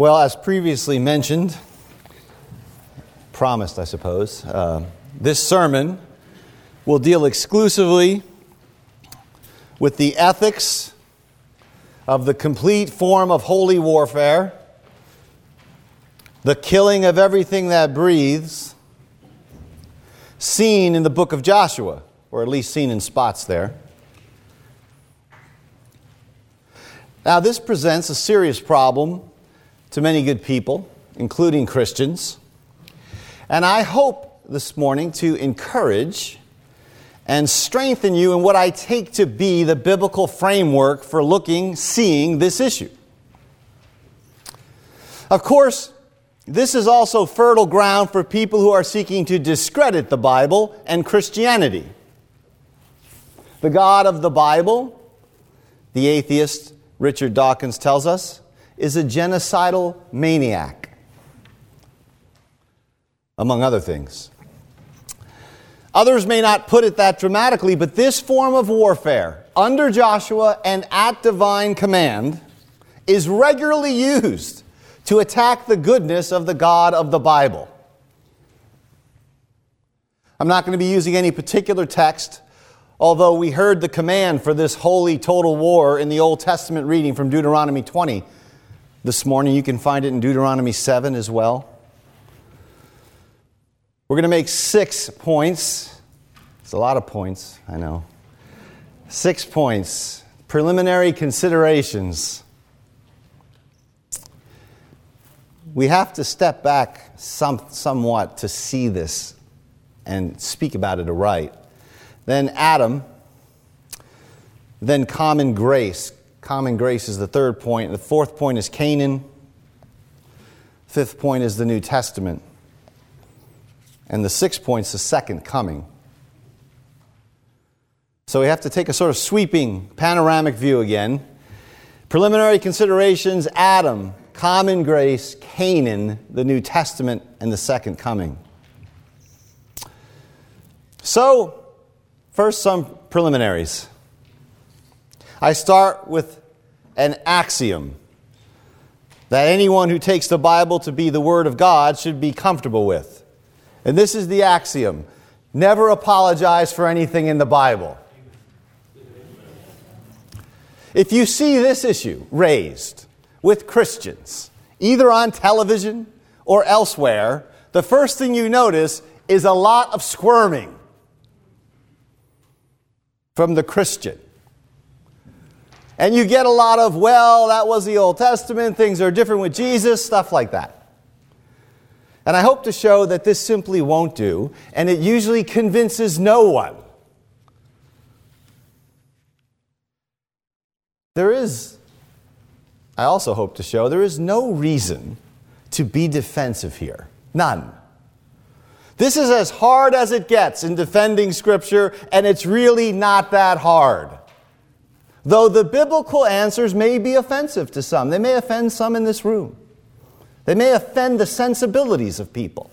Well, as previously mentioned, promised, I suppose, uh, this sermon will deal exclusively with the ethics of the complete form of holy warfare, the killing of everything that breathes, seen in the book of Joshua, or at least seen in spots there. Now, this presents a serious problem to many good people, including Christians. And I hope this morning to encourage and strengthen you in what I take to be the biblical framework for looking, seeing this issue. Of course, this is also fertile ground for people who are seeking to discredit the Bible and Christianity. The God of the Bible, the atheist Richard Dawkins tells us, is a genocidal maniac, among other things. Others may not put it that dramatically, but this form of warfare, under Joshua and at divine command, is regularly used to attack the goodness of the God of the Bible. I'm not going to be using any particular text Although we heard the command for this holy total war in the Old Testament reading from Deuteronomy 20 this morning, you can find it in Deuteronomy 7 as well. We're going to make six points. It's a lot of points, I know. Six points. Preliminary considerations. We have to step back some, somewhat to see this and speak about it aright then Adam, then common grace. Common grace is the third point. The fourth point is Canaan. Fifth point is the New Testament. And the sixth point is the second coming. So we have to take a sort of sweeping panoramic view again. Preliminary considerations Adam, common grace, Canaan, the New Testament, and the second coming. So, First, some preliminaries. I start with an axiom that anyone who takes the Bible to be the Word of God should be comfortable with. And this is the axiom never apologize for anything in the Bible. If you see this issue raised with Christians, either on television or elsewhere, the first thing you notice is a lot of squirming from the Christian. And you get a lot of, well, that was the Old Testament, things are different with Jesus, stuff like that. And I hope to show that this simply won't do, and it usually convinces no one. There is, I also hope to show, there is no reason to be defensive here. None. This is as hard as it gets in defending Scripture, and it's really not that hard. Though the biblical answers may be offensive to some, they may offend some in this room, they may offend the sensibilities of people.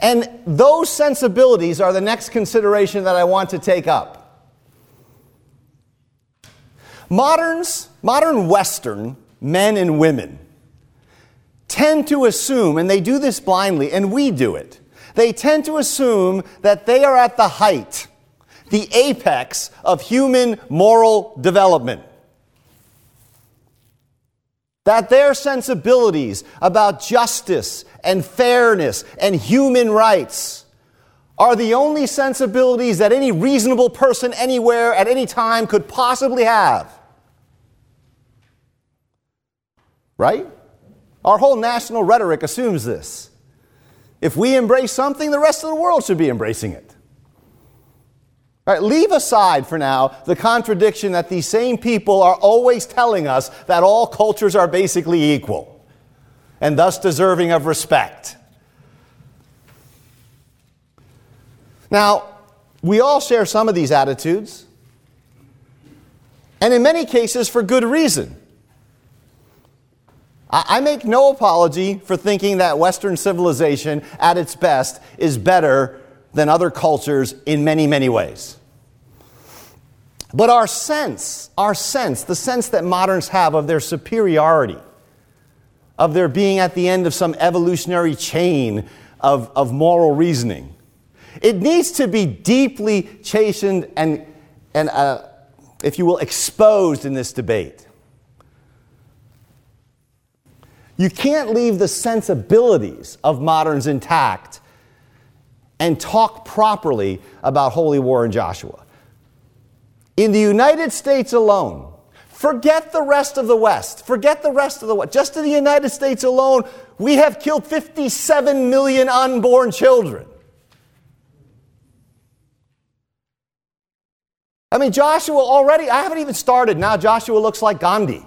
And those sensibilities are the next consideration that I want to take up. Moderns, modern Western men and women tend to assume, and they do this blindly, and we do it, they tend to assume that they are at the height, the apex of human moral development. That their sensibilities about justice and fairness and human rights are the only sensibilities that any reasonable person anywhere at any time could possibly have. Right? Our whole national rhetoric assumes this. If we embrace something, the rest of the world should be embracing it. Right, leave aside for now the contradiction that these same people are always telling us that all cultures are basically equal and thus deserving of respect. Now, we all share some of these attitudes, and in many cases for good reason. I make no apology for thinking that Western civilization at its best is better than other cultures in many, many ways. But our sense, our sense, the sense that moderns have of their superiority, of their being at the end of some evolutionary chain of, of moral reasoning. It needs to be deeply chastened and, and uh, if you will, exposed in this debate. You can't leave the sensibilities of moderns intact and talk properly about holy war in Joshua. In the United States alone, forget the rest of the West, forget the rest of the West, just in the United States alone, we have killed 57 million unborn children. I mean, Joshua already, I haven't even started. Now Joshua looks like Gandhi.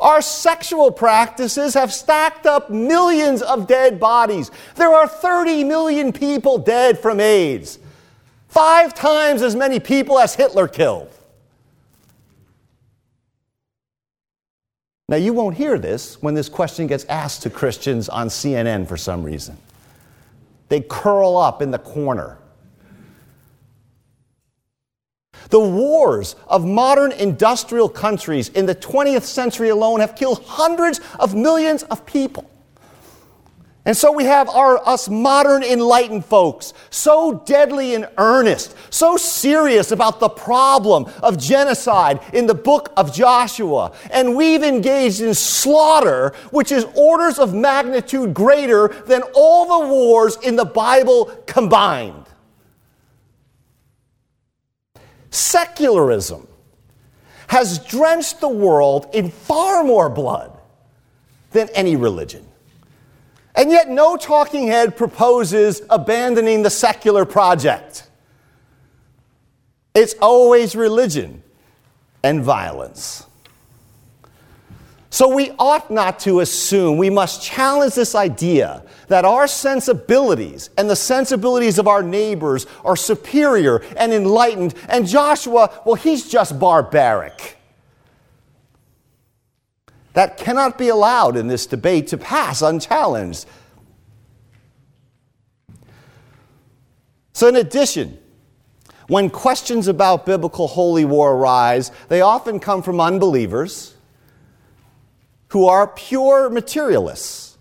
Our sexual practices have stacked up millions of dead bodies. There are 30 million people dead from AIDS, five times as many people as Hitler killed. Now, you won't hear this when this question gets asked to Christians on CNN for some reason. They curl up in the corner. The wars of modern industrial countries in the 20th century alone have killed hundreds of millions of people. And so we have our, us modern enlightened folks, so deadly in earnest, so serious about the problem of genocide in the book of Joshua. And we've engaged in slaughter, which is orders of magnitude greater than all the wars in the Bible combined. Secularism has drenched the world in far more blood than any religion. And yet, no talking head proposes abandoning the secular project. It's always religion and violence. So, we ought not to assume, we must challenge this idea that our sensibilities and the sensibilities of our neighbors are superior and enlightened, and Joshua, well, he's just barbaric. That cannot be allowed in this debate to pass unchallenged. So, in addition, when questions about biblical holy war arise, they often come from unbelievers who are pure materialists.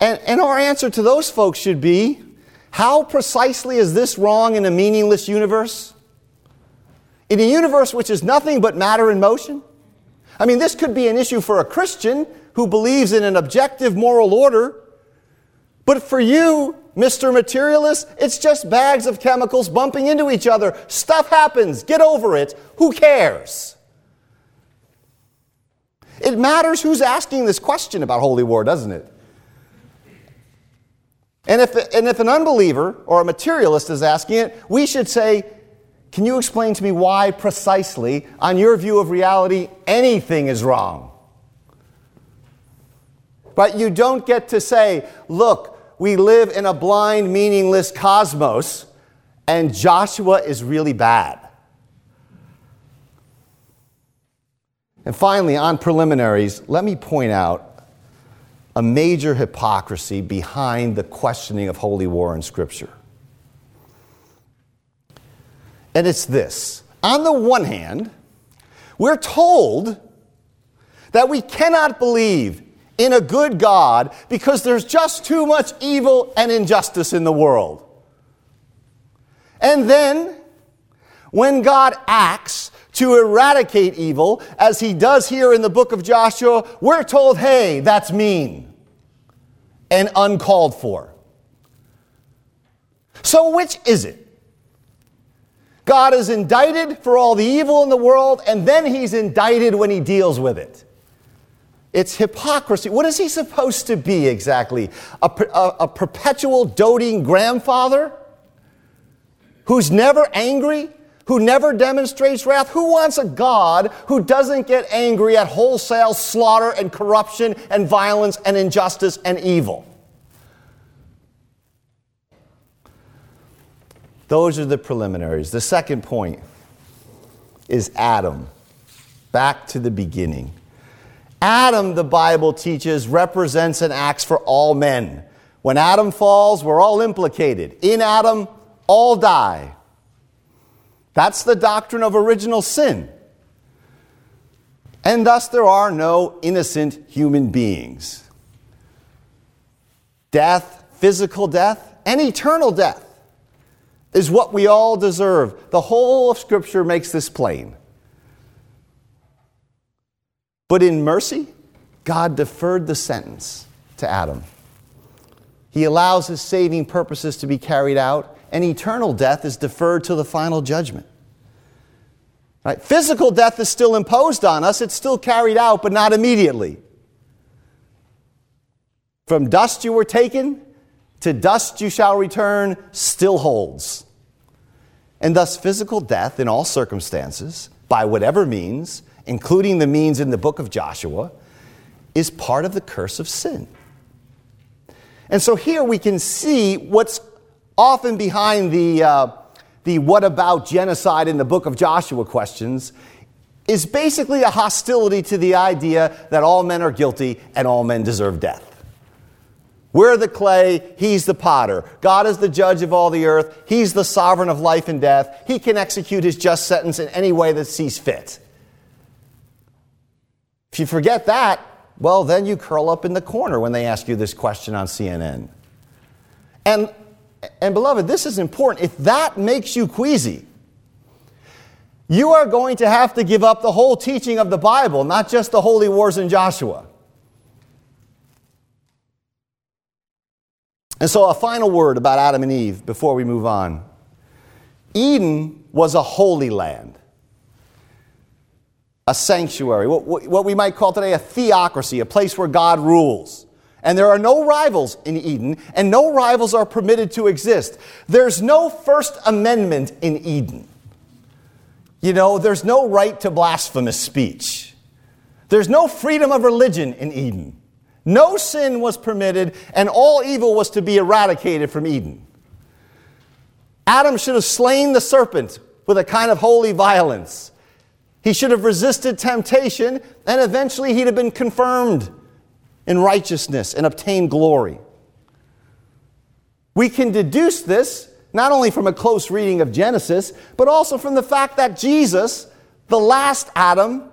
And, and our answer to those folks should be how precisely is this wrong in a meaningless universe? In a universe which is nothing but matter in motion? I mean, this could be an issue for a Christian who believes in an objective moral order. But for you, Mr. Materialist, it's just bags of chemicals bumping into each other. Stuff happens. Get over it. Who cares? It matters who's asking this question about holy war, doesn't it? And if, and if an unbeliever or a materialist is asking it, we should say, Can you explain to me why precisely, on your view of reality, anything is wrong? But you don't get to say, Look, we live in a blind, meaningless cosmos, and Joshua is really bad. And finally, on preliminaries, let me point out a major hypocrisy behind the questioning of holy war in Scripture. And it's this on the one hand, we're told that we cannot believe in a good God because there's just too much evil and injustice in the world. And then, when God acts to eradicate evil, as he does here in the book of Joshua, we're told, hey, that's mean and uncalled for. So, which is it? God is indicted for all the evil in the world, and then he's indicted when he deals with it. It's hypocrisy. What is he supposed to be exactly? A, a, a perpetual doting grandfather who's never angry? Who never demonstrates wrath? Who wants a God who doesn't get angry at wholesale slaughter and corruption and violence and injustice and evil? Those are the preliminaries. The second point is Adam. Back to the beginning. Adam, the Bible teaches, represents and acts for all men. When Adam falls, we're all implicated. In Adam, all die. That's the doctrine of original sin. And thus, there are no innocent human beings. Death, physical death, and eternal death is what we all deserve. The whole of Scripture makes this plain. But in mercy, God deferred the sentence to Adam. He allows his saving purposes to be carried out, and eternal death is deferred to the final judgment. Right? Physical death is still imposed on us, it's still carried out, but not immediately. From dust you were taken, to dust you shall return, still holds. And thus, physical death in all circumstances, by whatever means, including the means in the book of Joshua, is part of the curse of sin. And so here we can see what's often behind the, uh, the what about genocide in the book of Joshua questions is basically a hostility to the idea that all men are guilty and all men deserve death. We're the clay, he's the potter. God is the judge of all the earth, he's the sovereign of life and death. He can execute his just sentence in any way that sees fit. If you forget that, well, then you curl up in the corner when they ask you this question on CNN. And, and beloved, this is important. If that makes you queasy, you are going to have to give up the whole teaching of the Bible, not just the holy wars in Joshua. And so, a final word about Adam and Eve before we move on. Eden was a holy land, a sanctuary, what, we might call today a theocracy, a place where God rules. And there are no rivals in Eden, and no rivals are permitted to exist. There's no First Amendment in Eden. You know, there's no right to blasphemous speech. There's no freedom of religion in Eden. No sin was permitted, and all evil was to be eradicated from Eden. Adam should have slain the serpent with a kind of holy violence. He should have resisted temptation, and eventually he'd have been confirmed in righteousness and obtain glory. We can deduce this not only from a close reading of Genesis, but also from the fact that Jesus, the last Adam,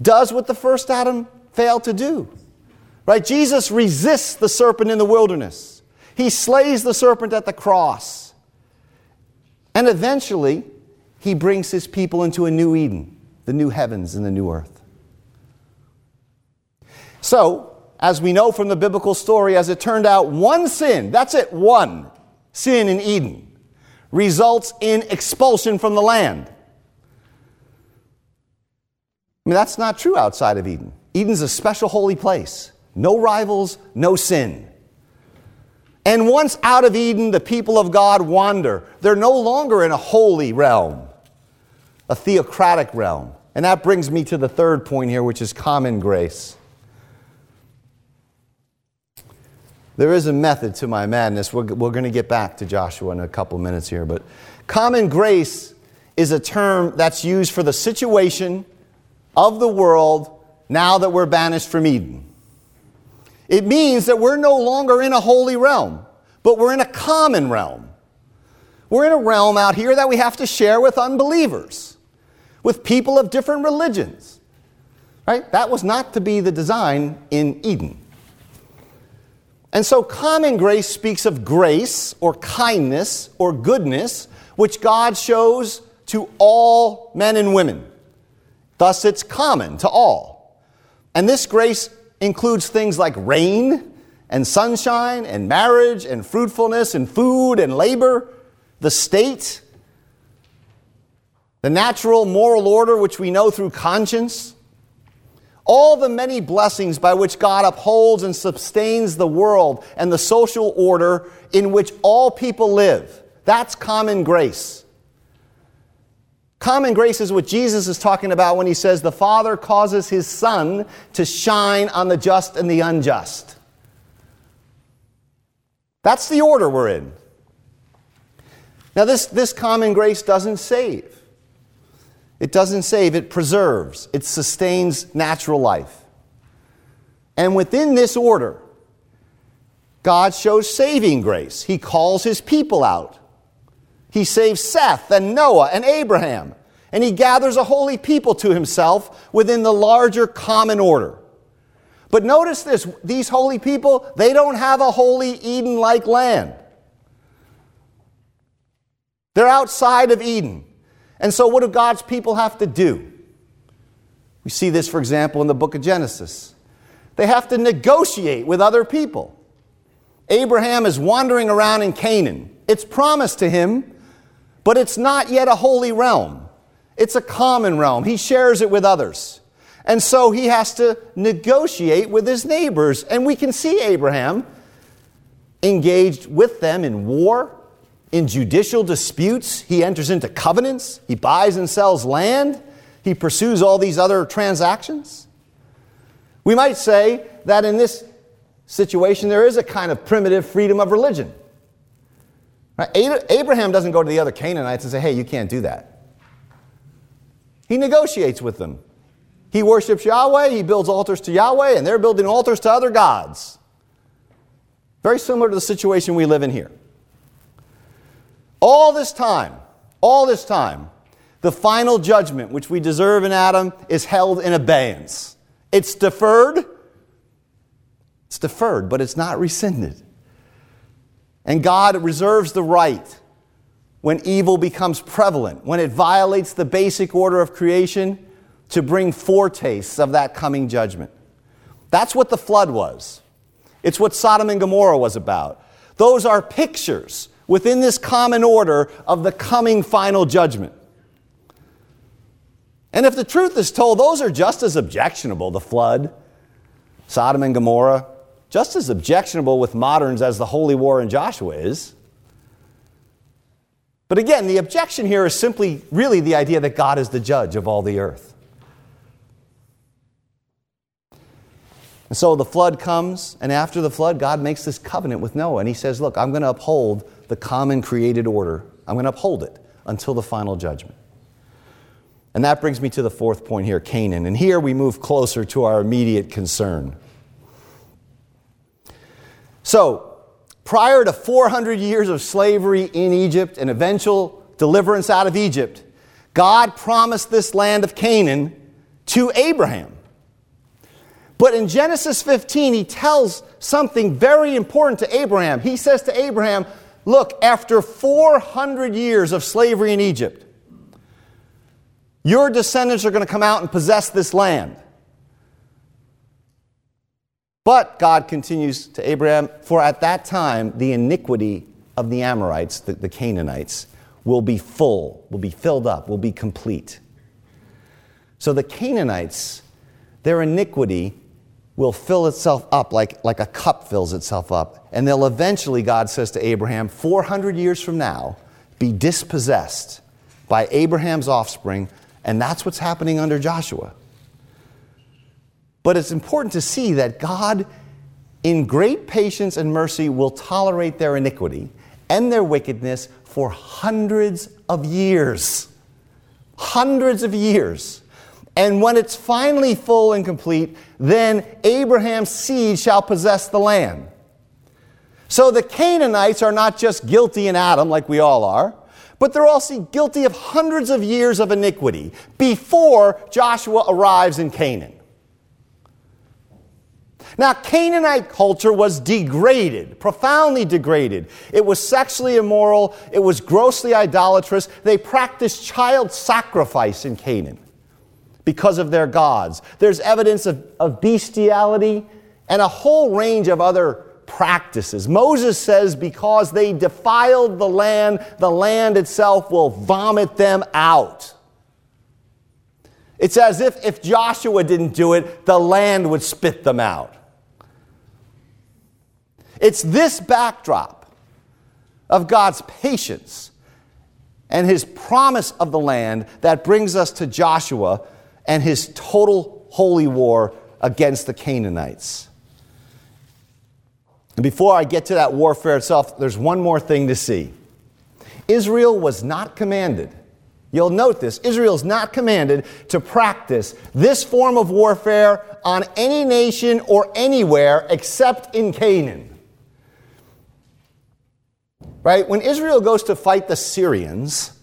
does what the first Adam failed to do. Right? Jesus resists the serpent in the wilderness. He slays the serpent at the cross. And eventually, he brings his people into a new Eden, the new heavens and the new earth. So, as we know from the biblical story, as it turned out, one sin, that's it, one sin in Eden, results in expulsion from the land. I mean, that's not true outside of Eden. Eden's a special holy place. No rivals, no sin. And once out of Eden, the people of God wander. They're no longer in a holy realm, a theocratic realm. And that brings me to the third point here, which is common grace. There is a method to my madness. We're, we're going to get back to Joshua in a couple minutes here. But common grace is a term that's used for the situation of the world now that we're banished from Eden. It means that we're no longer in a holy realm, but we're in a common realm. We're in a realm out here that we have to share with unbelievers, with people of different religions. Right? That was not to be the design in Eden. And so common grace speaks of grace or kindness or goodness which God shows to all men and women. Thus, it's common to all. And this grace includes things like rain and sunshine and marriage and fruitfulness and food and labor, the state, the natural moral order which we know through conscience, all the many blessings by which God upholds and sustains the world and the social order in which all people live. That's common grace. Common grace is what Jesus is talking about when he says the Father causes his sun to shine on the just and the unjust. That's the order we're in. Now, this, this common grace doesn't save. It doesn't save, it preserves, it sustains natural life. And within this order, God shows saving grace. He calls his people out He saves Seth and Noah and Abraham. And he gathers a holy people to himself within the larger common order. But notice this these holy people, they don't have a holy Eden like land. They're outside of Eden. And so, what do God's people have to do? We see this, for example, in the book of Genesis. They have to negotiate with other people. Abraham is wandering around in Canaan. It's promised to him, but it's not yet a holy realm. It's a common realm. He shares it with others. And so he has to negotiate with his neighbors. And we can see Abraham engaged with them in war, in judicial disputes. He enters into covenants. He buys and sells land. He pursues all these other transactions. We might say that in this situation, there is a kind of primitive freedom of religion. Right? Abraham doesn't go to the other Canaanites and say, hey, you can't do that. He negotiates with them. He worships Yahweh, he builds altars to Yahweh, and they're building altars to other gods. Very similar to the situation we live in here. All this time, all this time, the final judgment which we deserve in Adam is held in abeyance. It's deferred. It's deferred, but it's not rescinded. And God reserves the right when evil becomes prevalent, when it violates the basic order of creation, to bring foretastes of that coming judgment. That's what the flood was. It's what Sodom and Gomorrah was about. Those are pictures within this common order of the coming final judgment. And if the truth is told, those are just as objectionable, the flood, Sodom and Gomorrah, just as objectionable with moderns as the holy war in Joshua is. But again, the objection here is simply really the idea that God is the judge of all the earth. And so the flood comes, and after the flood, God makes this covenant with Noah, and he says, Look, I'm going to uphold the common created order. I'm going to uphold it until the final judgment. And that brings me to the fourth point here Canaan. And here we move closer to our immediate concern. So, prior to 400 years of slavery in Egypt and eventual deliverance out of Egypt, God promised this land of Canaan to Abraham. But in Genesis 15, he tells something very important to Abraham. He says to Abraham, Look, after 400 years of slavery in Egypt, your descendants are going to come out and possess this land. But God continues to Abraham, for at that time the iniquity of the Amorites, the, the, Canaanites, will be full, will be filled up, will be complete. So the Canaanites, their iniquity will fill itself up like, like a cup fills itself up. And they'll eventually, God says to Abraham, 400 years from now, be dispossessed by Abraham's offspring. And that's what's happening under Joshua. But it's important to see that God, in great patience and mercy, will tolerate their iniquity and their wickedness for hundreds of years. Hundreds of years. And when it's finally full and complete, then Abraham's seed shall possess the land. So the Canaanites are not just guilty in Adam, like we all are, but they're also guilty of hundreds of years of iniquity before Joshua arrives in Canaan. Now, Canaanite culture was degraded, profoundly degraded. It was sexually immoral, it was grossly idolatrous. They practiced child sacrifice in Canaan because of their gods. There's evidence of, of bestiality and a whole range of other practices. Moses says, because they defiled the land, the land itself will vomit them out. It's as if if Joshua didn't do it, the land would spit them out. It's this backdrop of God's patience and his promise of the land that brings us to Joshua and his total holy war against the Canaanites. And before I get to that warfare itself, there's one more thing to see. Israel was not commanded, you'll note this, Israel is not commanded to practice this form of warfare on any nation or anywhere except in Canaan. Right? When Israel goes to fight the Syrians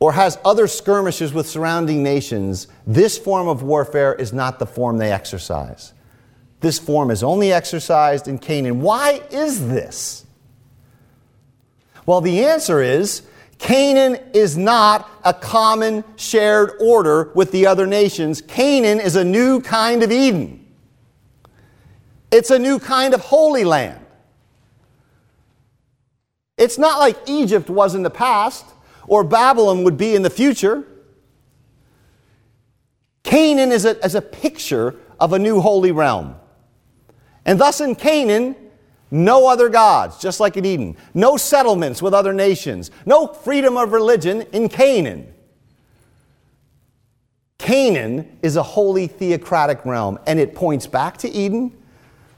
or has other skirmishes with surrounding nations, this form of warfare is not the form they exercise. This form is only exercised in Canaan. Why is this? Well, the answer is Canaan is not a common shared order with the other nations. Canaan is a new kind of Eden. It's a new kind of holy land. It's not like Egypt was in the past or Babylon would be in the future. Canaan is a, is a picture of a new holy realm. And thus in Canaan, no other gods, just like in Eden. No settlements with other nations. No freedom of religion in Canaan. Canaan is a holy theocratic realm, and it points back to Eden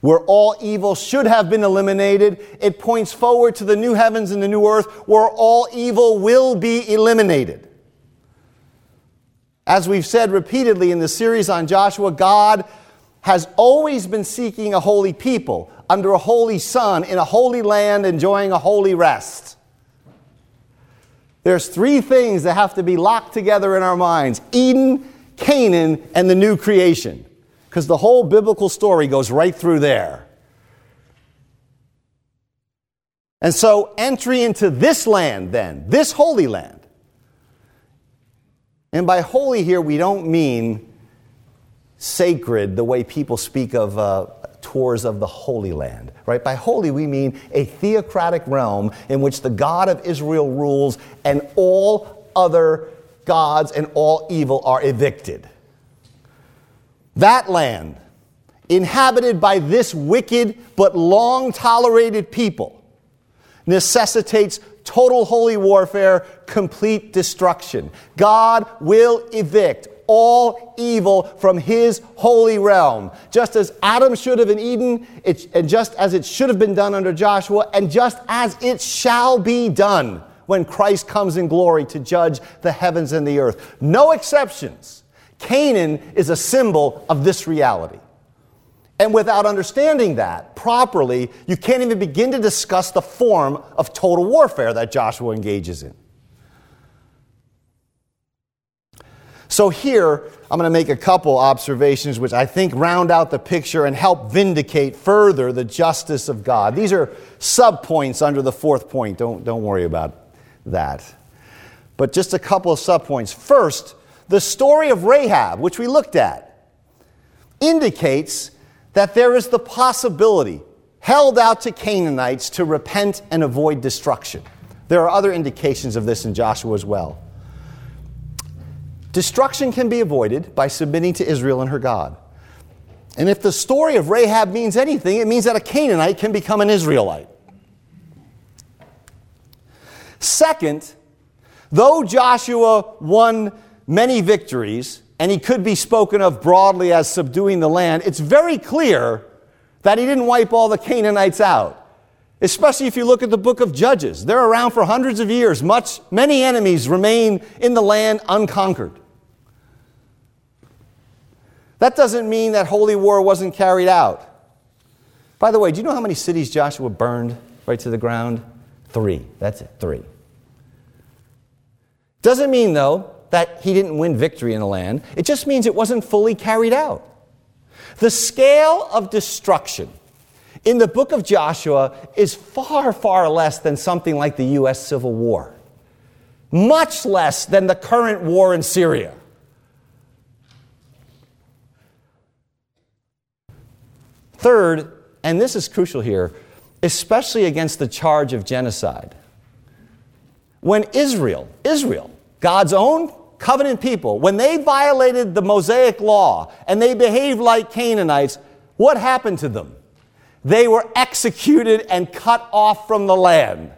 where all evil should have been eliminated. It points forward to the new heavens and the new earth where all evil will be eliminated. As we've said repeatedly in the series on Joshua, God has always been seeking a holy people under a holy sun in a holy land enjoying a holy rest. There's three things that have to be locked together in our minds Eden, Canaan, and the new creation because the whole biblical story goes right through there. And so, entry into this land, then, this holy land. And by holy here, we don't mean sacred the way people speak of uh, tours of the Holy Land, right? By holy, we mean a theocratic realm in which the God of Israel rules and all other gods and all evil are evicted. That land, inhabited by this wicked but long tolerated people, necessitates total holy warfare, complete destruction. God will evict all evil from his holy realm. Just as Adam should have in Eden, it, and just as it should have been done under Joshua, and just as it shall be done when Christ comes in glory to judge the heavens and the earth. No exceptions. Canaan is a symbol of this reality. And without understanding that properly, you can't even begin to discuss the form of total warfare that Joshua engages in. So, here, I'm going to make a couple observations which I think round out the picture and help vindicate further the justice of God. These are subpoints under the fourth point. Don't, don't worry about that. But just a couple of subpoints. First, the story of Rahab, which we looked at, indicates that there is the possibility held out to Canaanites to repent and avoid destruction. There are other indications of this in Joshua as well. Destruction can be avoided by submitting to Israel and her God. And if the story of Rahab means anything, it means that a Canaanite can become an Israelite. Second, though Joshua won many victories, and he could be spoken of broadly as subduing the land, it's very clear that he didn't wipe all the Canaanites out. Especially if you look at the book of Judges. They're around for hundreds of years. Much, many enemies remain in the land unconquered. That doesn't mean that holy war wasn't carried out. By the way, do you know how many cities Joshua burned right to the ground? Three. That's it, three. Doesn't mean, though, that he didn't win victory in the land. It just means it wasn't fully carried out. The scale of destruction in the book of Joshua is far, far less than something like the U.S. Civil War, much less than the current war in Syria. Third, and this is crucial here, especially against the charge of genocide. When Israel, Israel, God's own covenant people, when they violated the Mosaic law and they behaved like Canaanites, what happened to them? They were executed and cut off from the land.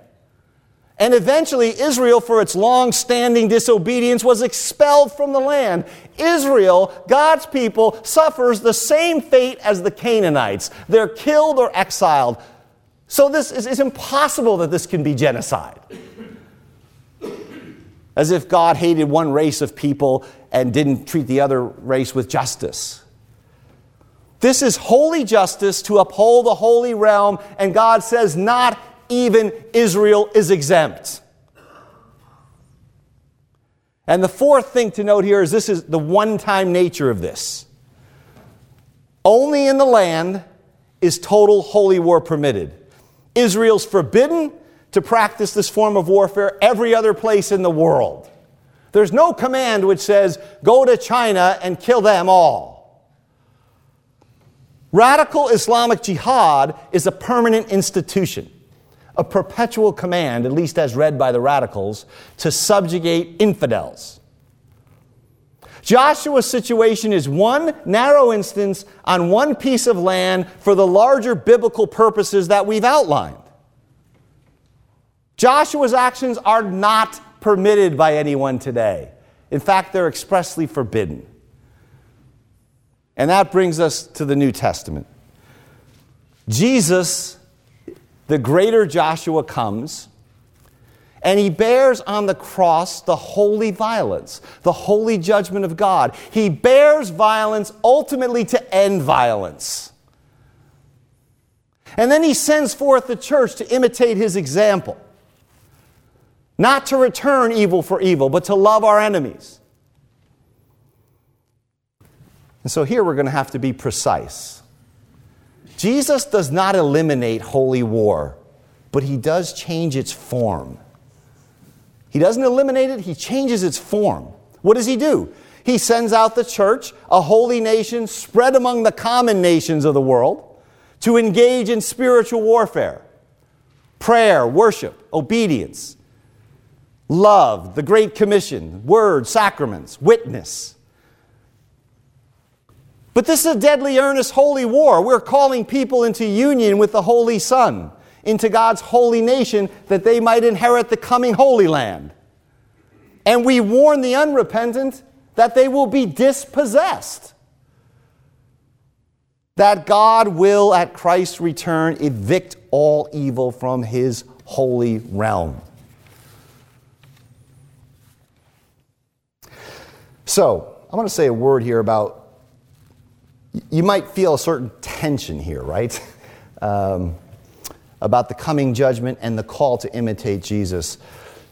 And eventually, Israel, for its long standing disobedience, was expelled from the land. Israel, God's people, suffers the same fate as the Canaanites. They're killed or exiled. So, this is, impossible that this can be genocide as if God hated one race of people and didn't treat the other race with justice. This is holy justice to uphold the holy realm, and God says, not even Israel is exempt. And the fourth thing to note here is this is the one time nature of this. Only in the land is total holy war permitted. Israel's forbidden to practice this form of warfare every other place in the world. There's no command which says, go to China and kill them all. Radical Islamic jihad is a permanent institution, a perpetual command, at least as read by the radicals, to subjugate infidels. Joshua's situation is one narrow instance on one piece of land for the larger biblical purposes that we've outlined. Joshua's actions are not permitted by anyone today. In fact, they're expressly forbidden. And that brings us to the New Testament. Jesus, the greater Joshua, comes and he bears on the cross the holy violence, the holy judgment of God. He bears violence ultimately to end violence. And then he sends forth the church to imitate his example. Not to return evil for evil, but to love our enemies. And so here we're going to have to be precise. Jesus does not eliminate holy war, but he does change its form. He doesn't eliminate it, he changes its form. What does he do? He sends out the church, a holy nation spread among the common nations of the world, to engage in spiritual warfare prayer, worship, obedience, love, the Great Commission, word, sacraments, witness. But this is a deadly, earnest, holy war. We're calling people into union with the Holy Son into God's holy nation that they might inherit the coming Holy Land. And we warn the unrepentant that they will be dispossessed. That God will, at Christ's return, evict all evil from his holy realm. So, I want to say a word here about you might feel a certain tension here, right? Um, about the coming judgment and the call to imitate Jesus.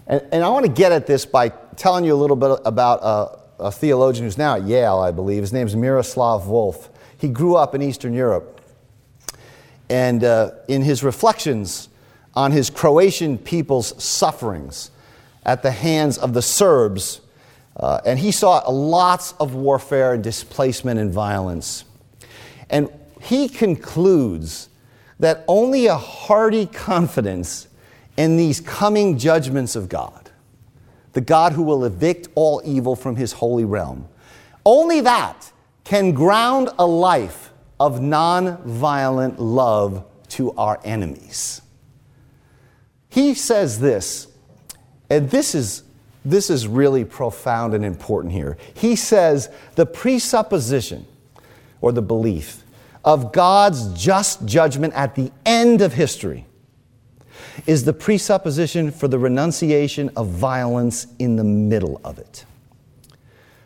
And, and I want to get at this by telling you a little bit about a, a theologian who's now at Yale, I believe. His name's Miroslav Volf. He grew up in Eastern Europe. And uh, in his reflections on his Croatian people's sufferings at the hands of the Serbs, uh, and he saw lots of warfare and displacement and violence. And he concludes that only a hearty confidence in these coming judgments of God, the God who will evict all evil from his holy realm, only that can ground a life of non-violent love to our enemies. He says this, and this is, this is really profound and important here. He says the presupposition or the belief of God's just judgment at the end of history is the presupposition for the renunciation of violence in the middle of it.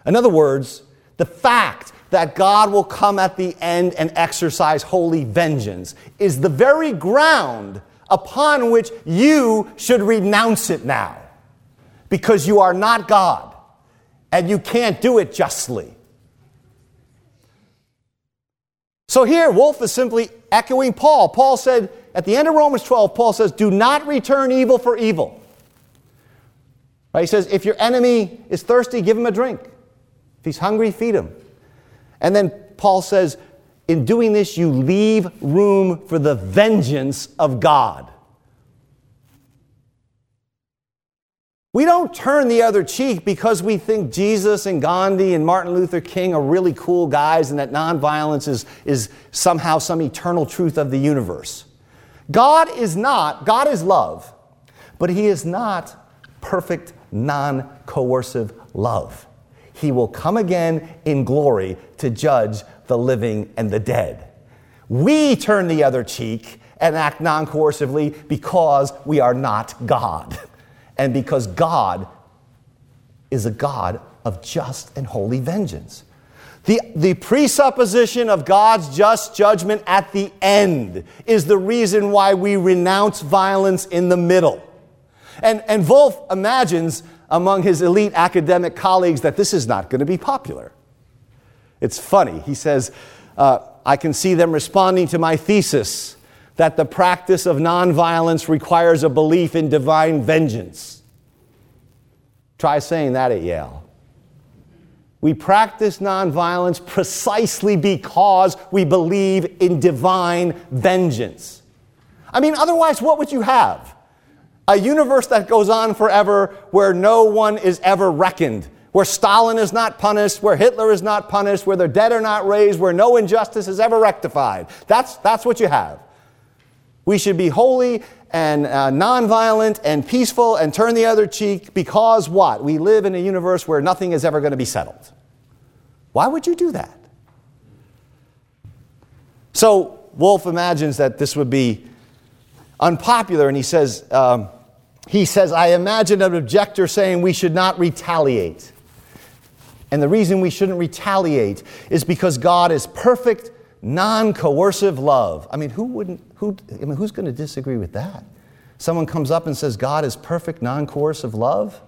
In other words, the fact that God will come at the end and exercise holy vengeance is the very ground upon which you should renounce it now. Because you are not God and you can't do it justly. So here, Volf is simply echoing Paul. Paul said, at the end of Romans 12, Paul says, Do not return evil for evil. Right? He says, If your enemy is thirsty, give him a drink. If he's hungry, feed him. And then Paul says, In doing this, you leave room for the vengeance of God. We don't turn the other cheek because we think Jesus and Gandhi and Martin Luther King are really cool guys and that nonviolence is, is somehow some eternal truth of the universe. God is not, God is love, but He is not perfect, non coercive love. He will come again in glory to judge the living and the dead. We turn the other cheek and act non coercively because we are not God. and because God is a God of just and holy vengeance. The, the presupposition of God's just judgment at the end is the reason why we renounce violence in the middle. And, and Volf imagines among his elite academic colleagues that this is not going to be popular. It's funny. He says, uh, I can see them responding to my thesis that the practice of nonviolence requires a belief in divine vengeance. Try saying that at Yale. We practice nonviolence precisely because we believe in divine vengeance. I mean, otherwise, what would you have? A universe that goes on forever where no one is ever reckoned, where Stalin is not punished, where Hitler is not punished, where the dead are not raised, where no injustice is ever rectified. That's, that's what you have. We should be holy and uh, nonviolent and peaceful and turn the other cheek because what? We live in a universe where nothing is ever going to be settled. Why would you do that? So Volf imagines that this would be unpopular, and he says, um, he says, I imagine an objector saying we should not retaliate. And the reason we shouldn't retaliate is because God is perfect, non coercive love. I mean, who wouldn't, who, I mean, who's going to disagree with that? Someone comes up and says God is perfect, non coercive love?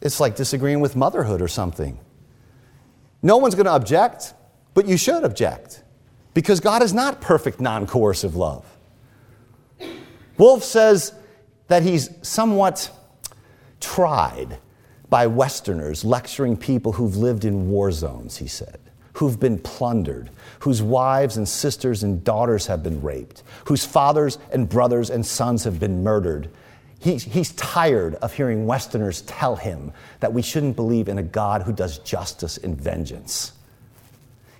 It's like disagreeing with motherhood or something. No one's going to object, but you should object because God is not perfect, non coercive love. Volf says that he's somewhat tried by Westerners lecturing people who've lived in war zones, he said, who've been plundered, whose wives and sisters and daughters have been raped, whose fathers and brothers and sons have been murdered. He, he's tired of hearing Westerners tell him that we shouldn't believe in a God who does justice and vengeance.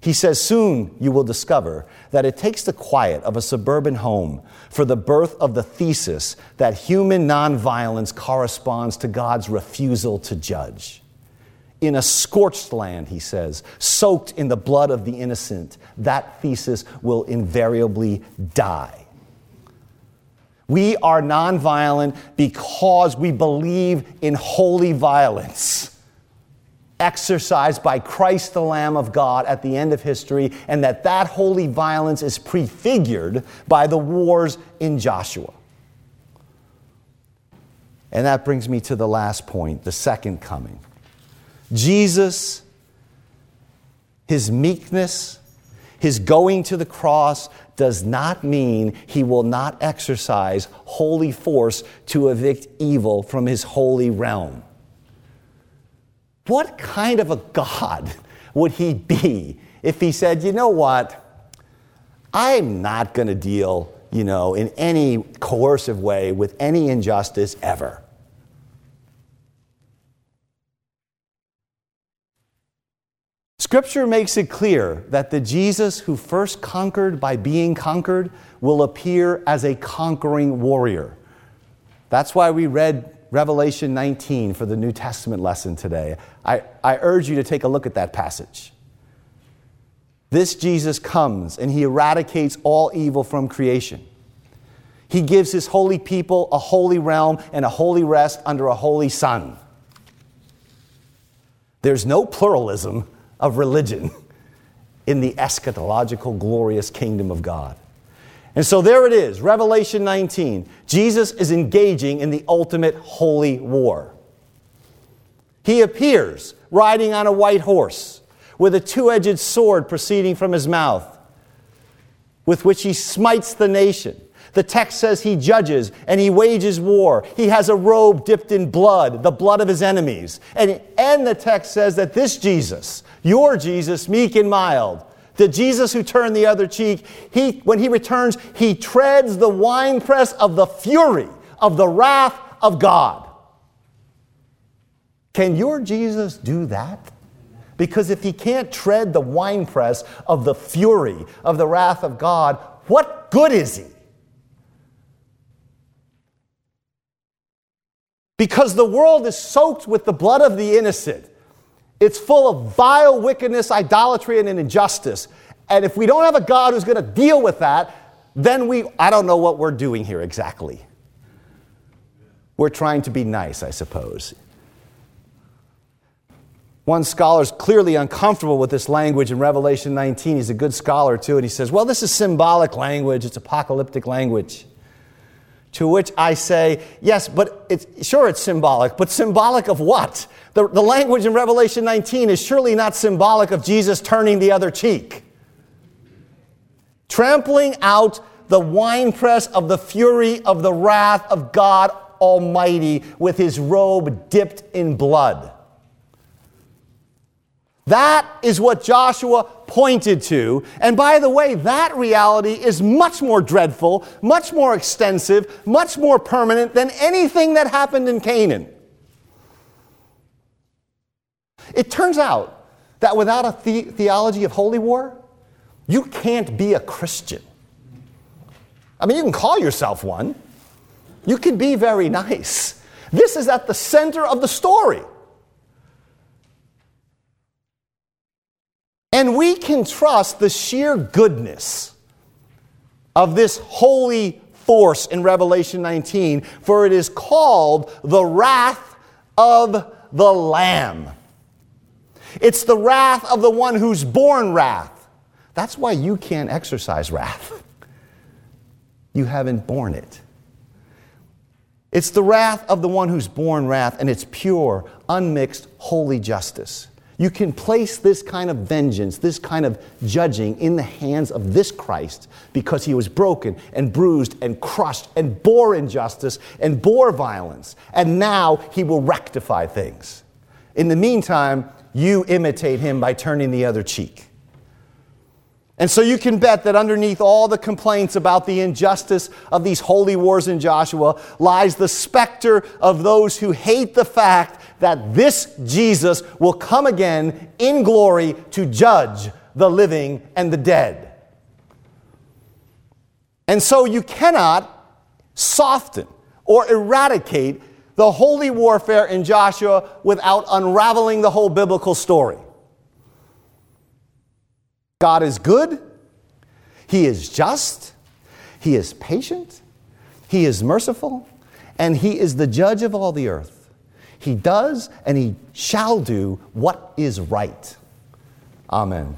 He says, Soon you will discover that it takes the quiet of a suburban home for the birth of the thesis that human nonviolence corresponds to God's refusal to judge. In a scorched land, he says, soaked in the blood of the innocent, that thesis will invariably die. We are nonviolent because we believe in holy violence exercised by Christ the Lamb of God at the end of history, and that that holy violence is prefigured by the wars in Joshua. And that brings me to the last point, the second coming. Jesus, his meekness, his going to the cross does not mean he will not exercise holy force to evict evil from his holy realm. What kind of a God would he be if he said, you know what? I'm not going to deal, you know, in any coercive way with any injustice ever. Scripture makes it clear that the Jesus who first conquered by being conquered will appear as a conquering warrior. That's why we read Revelation 19 for the New Testament lesson today. I, I urge you to take a look at that passage. This Jesus comes and he eradicates all evil from creation. He gives his holy people a holy realm and a holy rest under a holy sun. There's no pluralism of religion in the eschatological, glorious kingdom of God. And so there it is, Revelation 19. Jesus is engaging in the ultimate holy war. He appears riding on a white horse with a two edged sword proceeding from his mouth, with which he smites the nation. The text says he judges and he wages war. He has a robe dipped in blood, the blood of his enemies. And, and the text says that this Jesus, your Jesus, meek and mild, the Jesus who turned the other cheek, he, when he returns, he treads the winepress of the fury of the wrath of God. Can your Jesus do that? Because if he can't tread the winepress of the fury of the wrath of God, what good is he? Because the world is soaked with the blood of the innocent. It's full of vile wickedness, idolatry, and injustice. And if we don't have a God who's going to deal with that, then we, I don't know what we're doing here exactly. We're trying to be nice, I suppose. One scholar is clearly uncomfortable with this language in Revelation 19. He's a good scholar too, and he says, Well, this is symbolic language, it's apocalyptic language. To which I say, Yes, but it's, sure it's symbolic, but symbolic of what? The, the language in Revelation 19 is surely not symbolic of Jesus turning the other cheek, trampling out the winepress of the fury of the wrath of God Almighty with his robe dipped in blood. That is what Joshua pointed to. And by the way, that reality is much more dreadful, much more extensive, much more permanent than anything that happened in Canaan. It turns out that without a the- theology of holy war, you can't be a Christian. I mean, you can call yourself one, you can be very nice. This is at the center of the story. And we can trust the sheer goodness of this holy force in Revelation 19, for it is called the wrath of the Lamb. It's the wrath of the one who's born wrath. That's why you can't exercise wrath. You haven't borne it. It's the wrath of the one who's born wrath, and it's pure, unmixed, holy justice. You can place this kind of vengeance, this kind of judging in the hands of this Christ because he was broken and bruised and crushed and bore injustice and bore violence. And now he will rectify things. In the meantime, you imitate him by turning the other cheek. And so you can bet that underneath all the complaints about the injustice of these holy wars in Joshua lies the specter of those who hate the fact that this Jesus will come again in glory to judge the living and the dead. And so you cannot soften or eradicate the holy warfare in Joshua without unraveling the whole biblical story. God is good, He is just, He is patient, He is merciful, and He is the judge of all the earth. He does and he shall do what is right. Amen.